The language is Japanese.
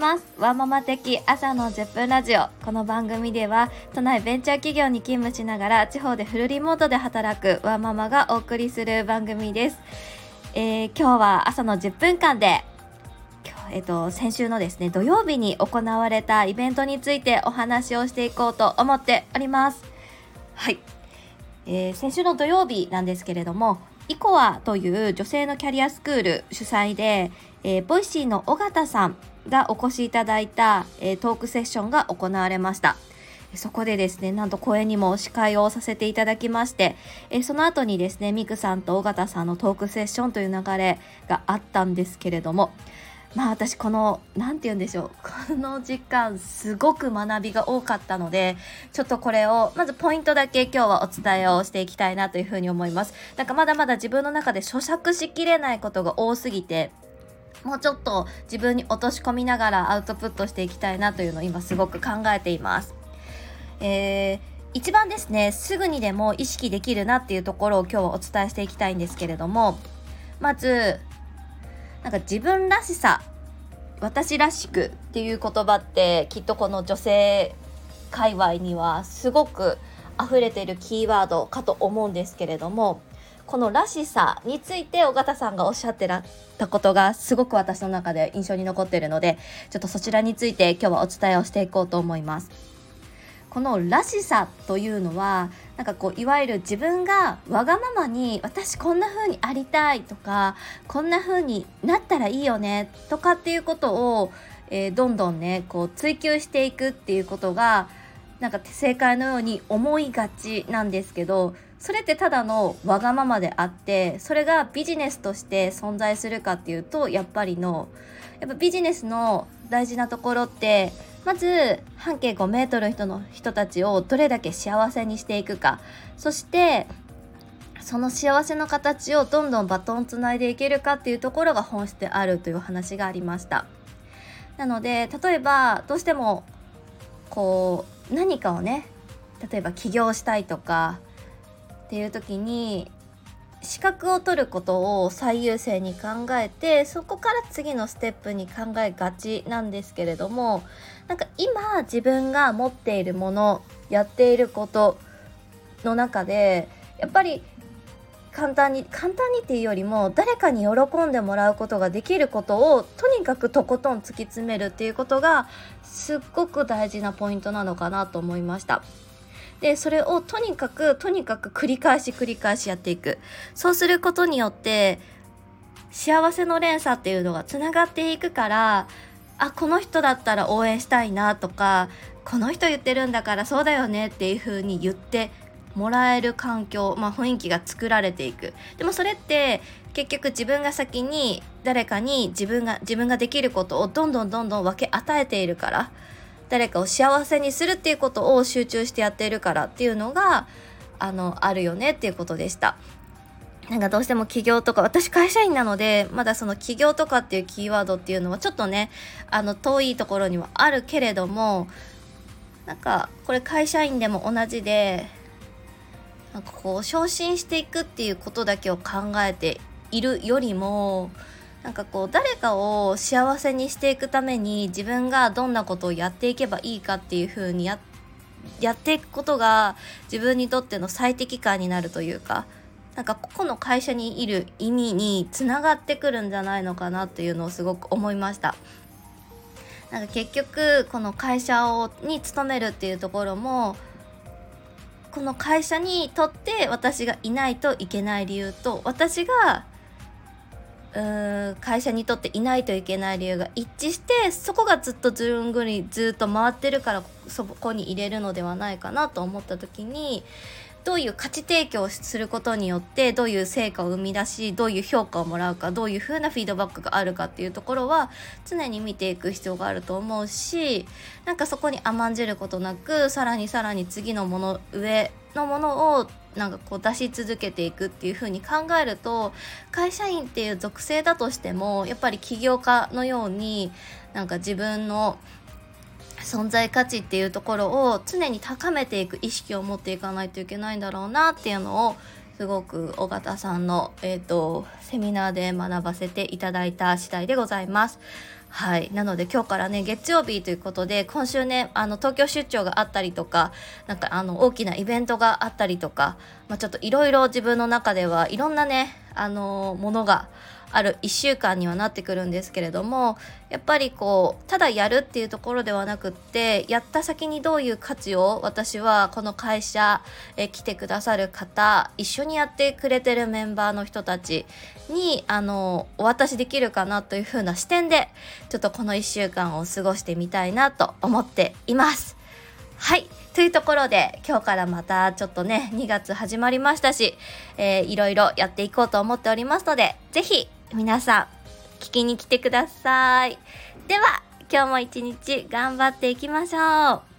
ます。ワーママ的朝の10分ラジオ。この番組では都内ベンチャー企業に勤務しながら地方でフルリモートで働くワーママがお送りする番組です、えー、今日は朝の10分間でえっと、先週のですね土曜日に行われたイベントについてお話をしていこうと思っております。はい、えー、先週の土曜日なんですけれどもイコアという女性のキャリアスクール主催で、えー、 Voicy の緒方さんがお越しいただいた、え、トークセッションが行われました。そこでですね、なんと声にも司会をさせていただきまして、えその後にですね、ミクさんと緒方さんのトークセッションという流れがあったんですけれども、まあ私この何て言うんでしょうこの時間すごく学びが多かったのでちょっとこれをまずポイントだけ今日はお伝えをしていきたいなというふうに思いますなんかまだまだ自分の中で咀嚼しきれないことが多すぎてもうちょっと自分に落とし込みながらアウトプットしていきたいなというのを今すごく考えています。えー一番ですねすぐにでも意識できるなっていうところを今日はお伝えしていきたいんですけれどもまずなんか自分らしさ私らしくっていう言葉ってきっとこの女性界隈にはすごく溢れてるキーワードかと思うんですけれどもこのらしさについて尾形さんがおっしゃってらったことがすごく私の中で印象に残っているのでちょっとそちらについて今日はお伝えをしていこうと思います。このらしさというのはなんかこういわゆる自分がわがままに私こんな風にありたいとかこんな風になったらいいよねとかっていうことを、えー、どんどんねこう追求していくっていうことがなんか正解のように思いがちなんですけどそれってただのわがままであってそれがビジネスとして存在するかっていうとやっぱりのやっぱビジネスの大事なところってまず半径5メートル人の人たちをどれだけ幸せにしていくか。そしてその幸せの形をどんどんバトンつないでいけるかっていうところが本質であるという話がありました。なので例えばどうしてもこう何かをね例えば起業したいとかっていう時に資格を取ることを最優先に考えてそこから次のステップに考えがちなんですけれどもなんか今自分が持っているものやっていることの中でやっぱり簡単に簡単にっていうよりも誰かに喜んでもらうことができることをとにかくとことん突き詰めるっていうことがすっごく大事なポイントなのかなと思いました。でそれをとにかくとにかく繰り返し繰り返しやっていく。そうすることによって幸せの連鎖っていうのがつながっていくからあこの人だったら応援したいなとかこの人言ってるんだからそうだよねっていう風に言ってもらえる環境、まあ、雰囲気が作られていく。でもそれって結局自分が先に誰かに自分が自分ができることをどんどんどんどん分け与えているから誰かを幸せにするっていうことを集中してやっているからっていうのがあのあるよねっていうことでした。なんかどうしても起業とか私会社員なのでまだその起業とかっていうキーワードっていうのはちょっとねあの遠いところにはあるけれどもなんかこれ会社員でも同じでなんかこう昇進していくっていうことだけを考えているよりもなんかこう誰かを幸せにしていくために自分がどんなことをやっていけばいいかっていう風にややっていくことが自分にとっての最適化になるというかなんか個々の会社にいる意味につながってくるんじゃないのかなっていうのをすごく思いました。なんか結局この会社をに勤めるっていうところもこの会社にとって私がいないといけない理由と私がうん会社にとっていないといけない理由が一致してそこがずっとずんぐりずっと回ってるからそこに入れるのではないかなと思った時にどういう価値提供をすることによってどういう成果を生み出しどういう評価をもらうかどういう風なフィードバックがあるかっていうところは常に見ていく必要があると思うしなんかそこに甘んじることなくさらにさらに次のもの上のものをなんかこう出し続けていくっていう風に考えると会社員っていう属性だとしてもやっぱり起業家のようになんか自分の存在価値っていうところを常に高めていく意識を持っていかないといけないんだろうなっていうのをすごく尾形さんの、えーと、セミナーで学ばせていただいた次第でございます。はいなので今日からね月曜日ということで今週ねあの東京出張があったりとかなんかあの大きなイベントがあったりとか、まあ、ちょっといろいろ自分の中ではいろんなねあのものがある1週間にはなってくるんですけれどもやっぱりこうただやるっていうところではなくってやった先にどういう価値を私はこの会社え来てくださる方一緒にやってくれてるメンバーの人たちにあのお渡しできるかなという風な視点でちょっとこの1週間を過ごしてみたいなと思っています。はいというところで今日からまたちょっとね2月始まりましたし、えー、いろいろやっていこうと思っておりますので是非皆さん聞きに来てください。では今日も一日頑張っていきましょう。